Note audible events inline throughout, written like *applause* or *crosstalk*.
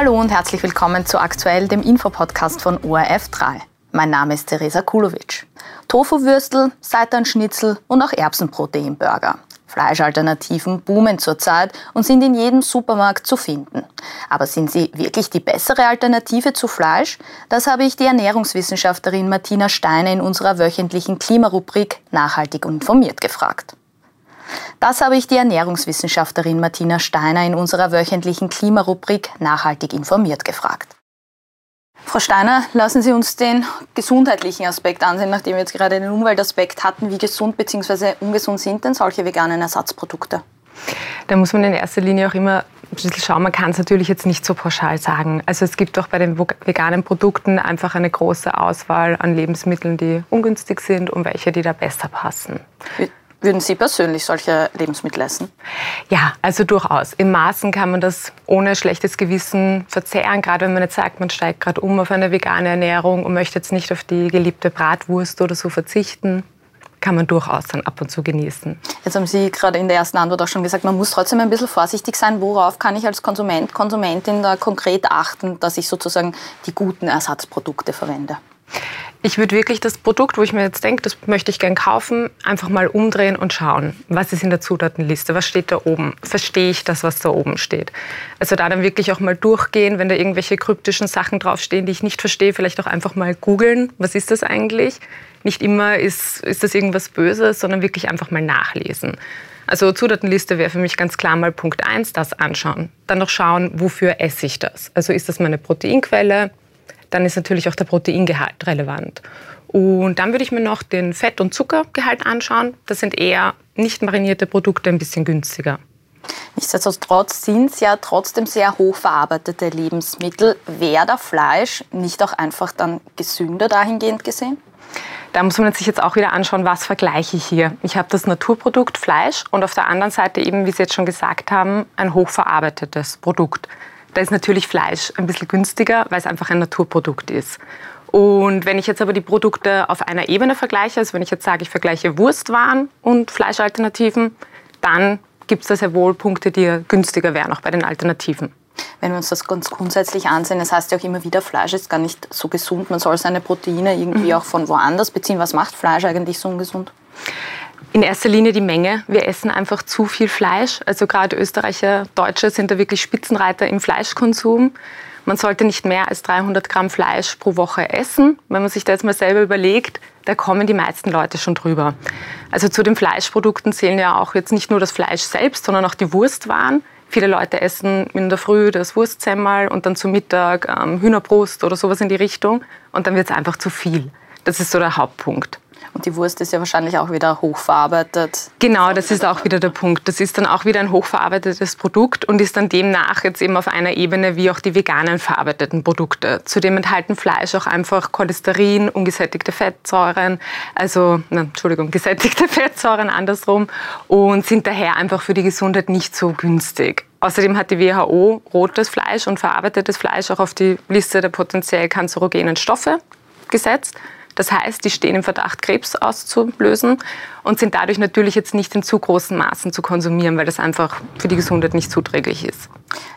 Hallo und herzlich willkommen zu Aktuell, dem Infopodcast von ORF 3. Mein Name ist Theresa Kulowitsch. Tofu-Würstel, Seitan-Schnitzel und auch Erbsenproteinburger. Fleischalternativen boomen zurzeit und sind in jedem Supermarkt zu finden. Aber sind sie wirklich die bessere Alternative zu Fleisch? Das habe ich die Ernährungswissenschaftlerin Martina Steiner in unserer wöchentlichen Klimarubrik Nachhaltig informiert gefragt. Das habe ich die Ernährungswissenschaftlerin Martina Steiner in unserer wöchentlichen Klimarubrik Nachhaltig informiert gefragt. Frau Steiner, lassen Sie uns den gesundheitlichen Aspekt ansehen, nachdem wir jetzt gerade den Umweltaspekt hatten. Wie gesund bzw. ungesund sind denn solche veganen Ersatzprodukte? Da muss man in erster Linie auch immer ein bisschen schauen. Man kann es natürlich jetzt nicht so pauschal sagen. Also es gibt auch bei den veganen Produkten einfach eine große Auswahl an Lebensmitteln, die ungünstig sind und welche, die da besser passen. Würden Sie persönlich solche Lebensmittel essen? Ja, also durchaus. In Maßen kann man das ohne schlechtes Gewissen verzehren, gerade wenn man jetzt sagt, man steigt gerade um auf eine vegane Ernährung und möchte jetzt nicht auf die geliebte Bratwurst oder so verzichten kann man durchaus dann ab und zu genießen. Jetzt haben Sie gerade in der ersten Antwort auch schon gesagt, man muss trotzdem ein bisschen vorsichtig sein. Worauf kann ich als Konsument, Konsumentin da konkret achten, dass ich sozusagen die guten Ersatzprodukte verwende? Ich würde wirklich das Produkt, wo ich mir jetzt denke, das möchte ich gern kaufen, einfach mal umdrehen und schauen, was ist in der Zutatenliste, was steht da oben, verstehe ich das, was da oben steht. Also da dann wirklich auch mal durchgehen, wenn da irgendwelche kryptischen Sachen draufstehen, die ich nicht verstehe, vielleicht auch einfach mal googeln, was ist das eigentlich. Nicht immer ist, ist das irgendwas Böses, sondern wirklich einfach mal nachlesen. Also Zutatenliste wäre für mich ganz klar mal Punkt 1, das anschauen. Dann noch schauen, wofür esse ich das. Also ist das meine Proteinquelle? Dann ist natürlich auch der Proteingehalt relevant. Und dann würde ich mir noch den Fett- und Zuckergehalt anschauen. Das sind eher nicht marinierte Produkte, ein bisschen günstiger. Nichtsdestotrotz sind es ja trotzdem sehr hochverarbeitete Lebensmittel. Wäre da Fleisch nicht auch einfach dann gesünder dahingehend gesehen? Da muss man sich jetzt auch wieder anschauen, was vergleiche ich hier. Ich habe das Naturprodukt Fleisch und auf der anderen Seite eben, wie Sie jetzt schon gesagt haben, ein hochverarbeitetes Produkt. Da ist natürlich Fleisch ein bisschen günstiger, weil es einfach ein Naturprodukt ist. Und wenn ich jetzt aber die Produkte auf einer Ebene vergleiche, also wenn ich jetzt sage, ich vergleiche Wurstwaren und Fleischalternativen, dann gibt es da sehr wohl Punkte, die günstiger wären, auch bei den Alternativen. Wenn wir uns das ganz grundsätzlich ansehen, das heißt ja auch immer wieder, Fleisch ist gar nicht so gesund. Man soll seine Proteine irgendwie mhm. auch von woanders beziehen. Was macht Fleisch eigentlich so ungesund? In erster Linie die Menge. Wir essen einfach zu viel Fleisch. Also gerade Österreicher, Deutsche sind da wirklich Spitzenreiter im Fleischkonsum. Man sollte nicht mehr als 300 Gramm Fleisch pro Woche essen. Wenn man sich das mal selber überlegt, da kommen die meisten Leute schon drüber. Also zu den Fleischprodukten zählen ja auch jetzt nicht nur das Fleisch selbst, sondern auch die Wurstwaren. Viele Leute essen in der Früh das Wurstsemmel und dann zum Mittag ähm, Hühnerbrust oder sowas in die Richtung. Und dann wird es einfach zu viel. Das ist so der Hauptpunkt. Und die Wurst ist ja wahrscheinlich auch wieder hochverarbeitet. Genau, das ist auch wieder der Punkt. Das ist dann auch wieder ein hochverarbeitetes Produkt und ist dann demnach jetzt eben auf einer Ebene wie auch die veganen verarbeiteten Produkte. Zudem enthalten Fleisch auch einfach Cholesterin, ungesättigte Fettsäuren, also, na, Entschuldigung, *laughs* gesättigte Fettsäuren andersrum und sind daher einfach für die Gesundheit nicht so günstig. Außerdem hat die WHO rotes Fleisch und verarbeitetes Fleisch auch auf die Liste der potenziell kanzerogenen Stoffe gesetzt. Das heißt, die stehen im Verdacht, Krebs auszulösen und sind dadurch natürlich jetzt nicht in zu großen Maßen zu konsumieren, weil das einfach für die Gesundheit nicht zuträglich ist.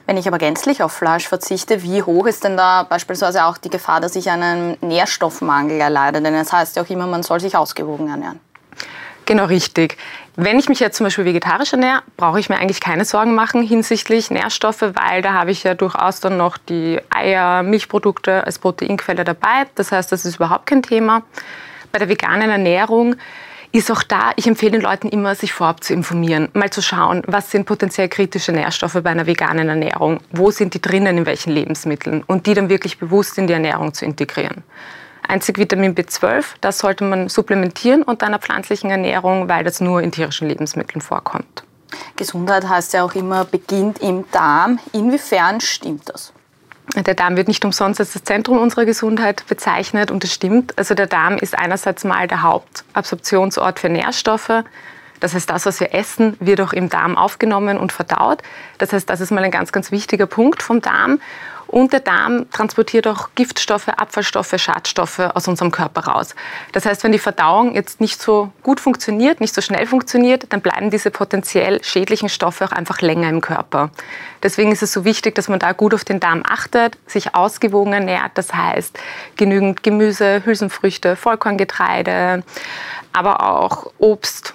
Wenn ich aber gänzlich auf Fleisch verzichte, wie hoch ist denn da beispielsweise auch die Gefahr, dass ich einen Nährstoffmangel erleide? Denn es das heißt ja auch immer, man soll sich ausgewogen ernähren. Genau richtig. Wenn ich mich jetzt zum Beispiel vegetarisch ernähre, brauche ich mir eigentlich keine Sorgen machen hinsichtlich Nährstoffe, weil da habe ich ja durchaus dann noch die Eier, Milchprodukte als Proteinquelle dabei. Das heißt, das ist überhaupt kein Thema. Bei der veganen Ernährung ist auch da, ich empfehle den Leuten immer, sich vorab zu informieren, mal zu schauen, was sind potenziell kritische Nährstoffe bei einer veganen Ernährung, wo sind die drinnen, in welchen Lebensmitteln und die dann wirklich bewusst in die Ernährung zu integrieren. Einzig Vitamin B12, das sollte man supplementieren unter einer pflanzlichen Ernährung, weil das nur in tierischen Lebensmitteln vorkommt. Gesundheit heißt ja auch immer, beginnt im Darm. Inwiefern stimmt das? Der Darm wird nicht umsonst als das Zentrum unserer Gesundheit bezeichnet und das stimmt. Also der Darm ist einerseits mal der Hauptabsorptionsort für Nährstoffe. Das heißt, das, was wir essen, wird auch im Darm aufgenommen und verdaut. Das heißt, das ist mal ein ganz, ganz wichtiger Punkt vom Darm. Und der Darm transportiert auch Giftstoffe, Abfallstoffe, Schadstoffe aus unserem Körper raus. Das heißt, wenn die Verdauung jetzt nicht so gut funktioniert, nicht so schnell funktioniert, dann bleiben diese potenziell schädlichen Stoffe auch einfach länger im Körper. Deswegen ist es so wichtig, dass man da gut auf den Darm achtet, sich ausgewogen ernährt. Das heißt, genügend Gemüse, Hülsenfrüchte, Vollkorngetreide, aber auch Obst,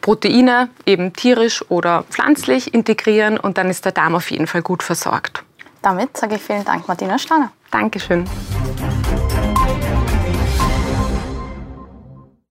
Proteine, eben tierisch oder pflanzlich, integrieren und dann ist der Darm auf jeden Fall gut versorgt. Damit sage ich vielen Dank, Martina Stanner. Dankeschön.